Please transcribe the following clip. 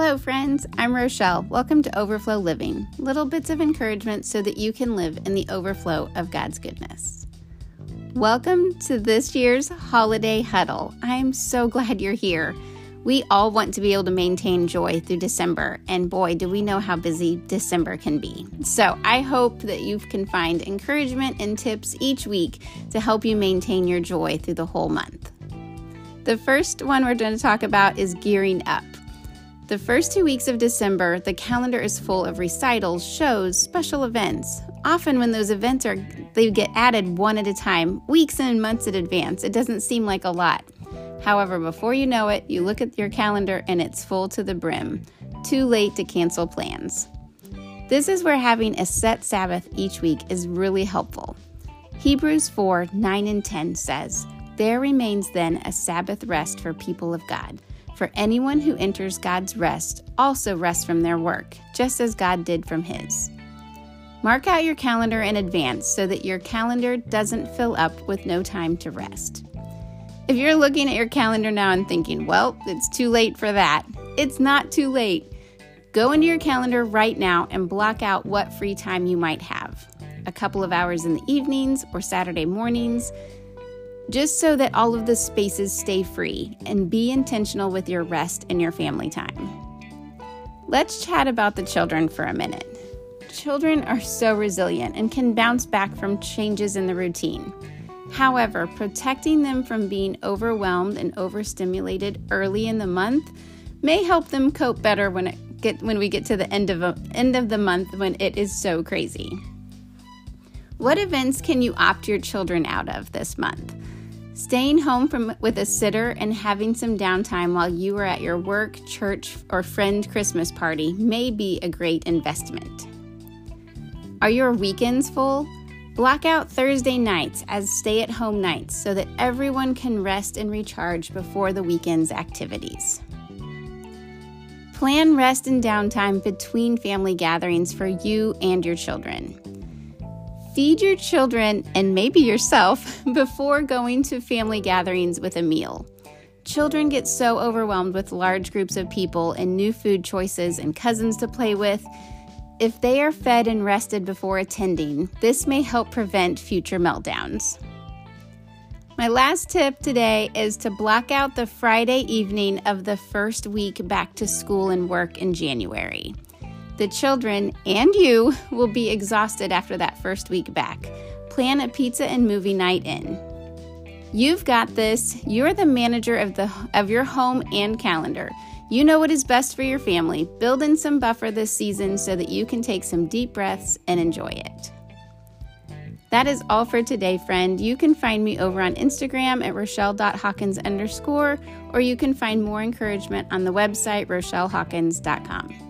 Hello, friends. I'm Rochelle. Welcome to Overflow Living little bits of encouragement so that you can live in the overflow of God's goodness. Welcome to this year's holiday huddle. I'm so glad you're here. We all want to be able to maintain joy through December, and boy, do we know how busy December can be. So, I hope that you can find encouragement and tips each week to help you maintain your joy through the whole month. The first one we're going to talk about is gearing up. The first two weeks of December, the calendar is full of recitals, shows, special events. Often, when those events are, they get added one at a time, weeks and months in advance. It doesn't seem like a lot. However, before you know it, you look at your calendar and it's full to the brim. Too late to cancel plans. This is where having a set Sabbath each week is really helpful. Hebrews 4 9 and 10 says, There remains then a Sabbath rest for people of God. For anyone who enters God's rest also rests from their work, just as God did from his. Mark out your calendar in advance so that your calendar doesn't fill up with no time to rest. If you're looking at your calendar now and thinking, well, it's too late for that, it's not too late. Go into your calendar right now and block out what free time you might have. A couple of hours in the evenings or Saturday mornings, just so that all of the spaces stay free and be intentional with your rest and your family time. Let's chat about the children for a minute. Children are so resilient and can bounce back from changes in the routine. However, protecting them from being overwhelmed and overstimulated early in the month may help them cope better when it get when we get to the end of a, end of the month when it is so crazy. What events can you opt your children out of this month? Staying home from with a sitter and having some downtime while you are at your work, church, or friend Christmas party may be a great investment. Are your weekends full? Block out Thursday nights as stay at home nights so that everyone can rest and recharge before the weekend's activities. Plan rest and downtime between family gatherings for you and your children. Feed your children and maybe yourself before going to family gatherings with a meal. Children get so overwhelmed with large groups of people and new food choices and cousins to play with. If they are fed and rested before attending, this may help prevent future meltdowns. My last tip today is to block out the Friday evening of the first week back to school and work in January. The children and you will be exhausted after that first week back. Plan a pizza and movie night in. You've got this. You're the manager of the of your home and calendar. You know what is best for your family. Build in some buffer this season so that you can take some deep breaths and enjoy it. That is all for today, friend. You can find me over on Instagram at rochelle.hawkins underscore, or you can find more encouragement on the website rochellehawkins.com.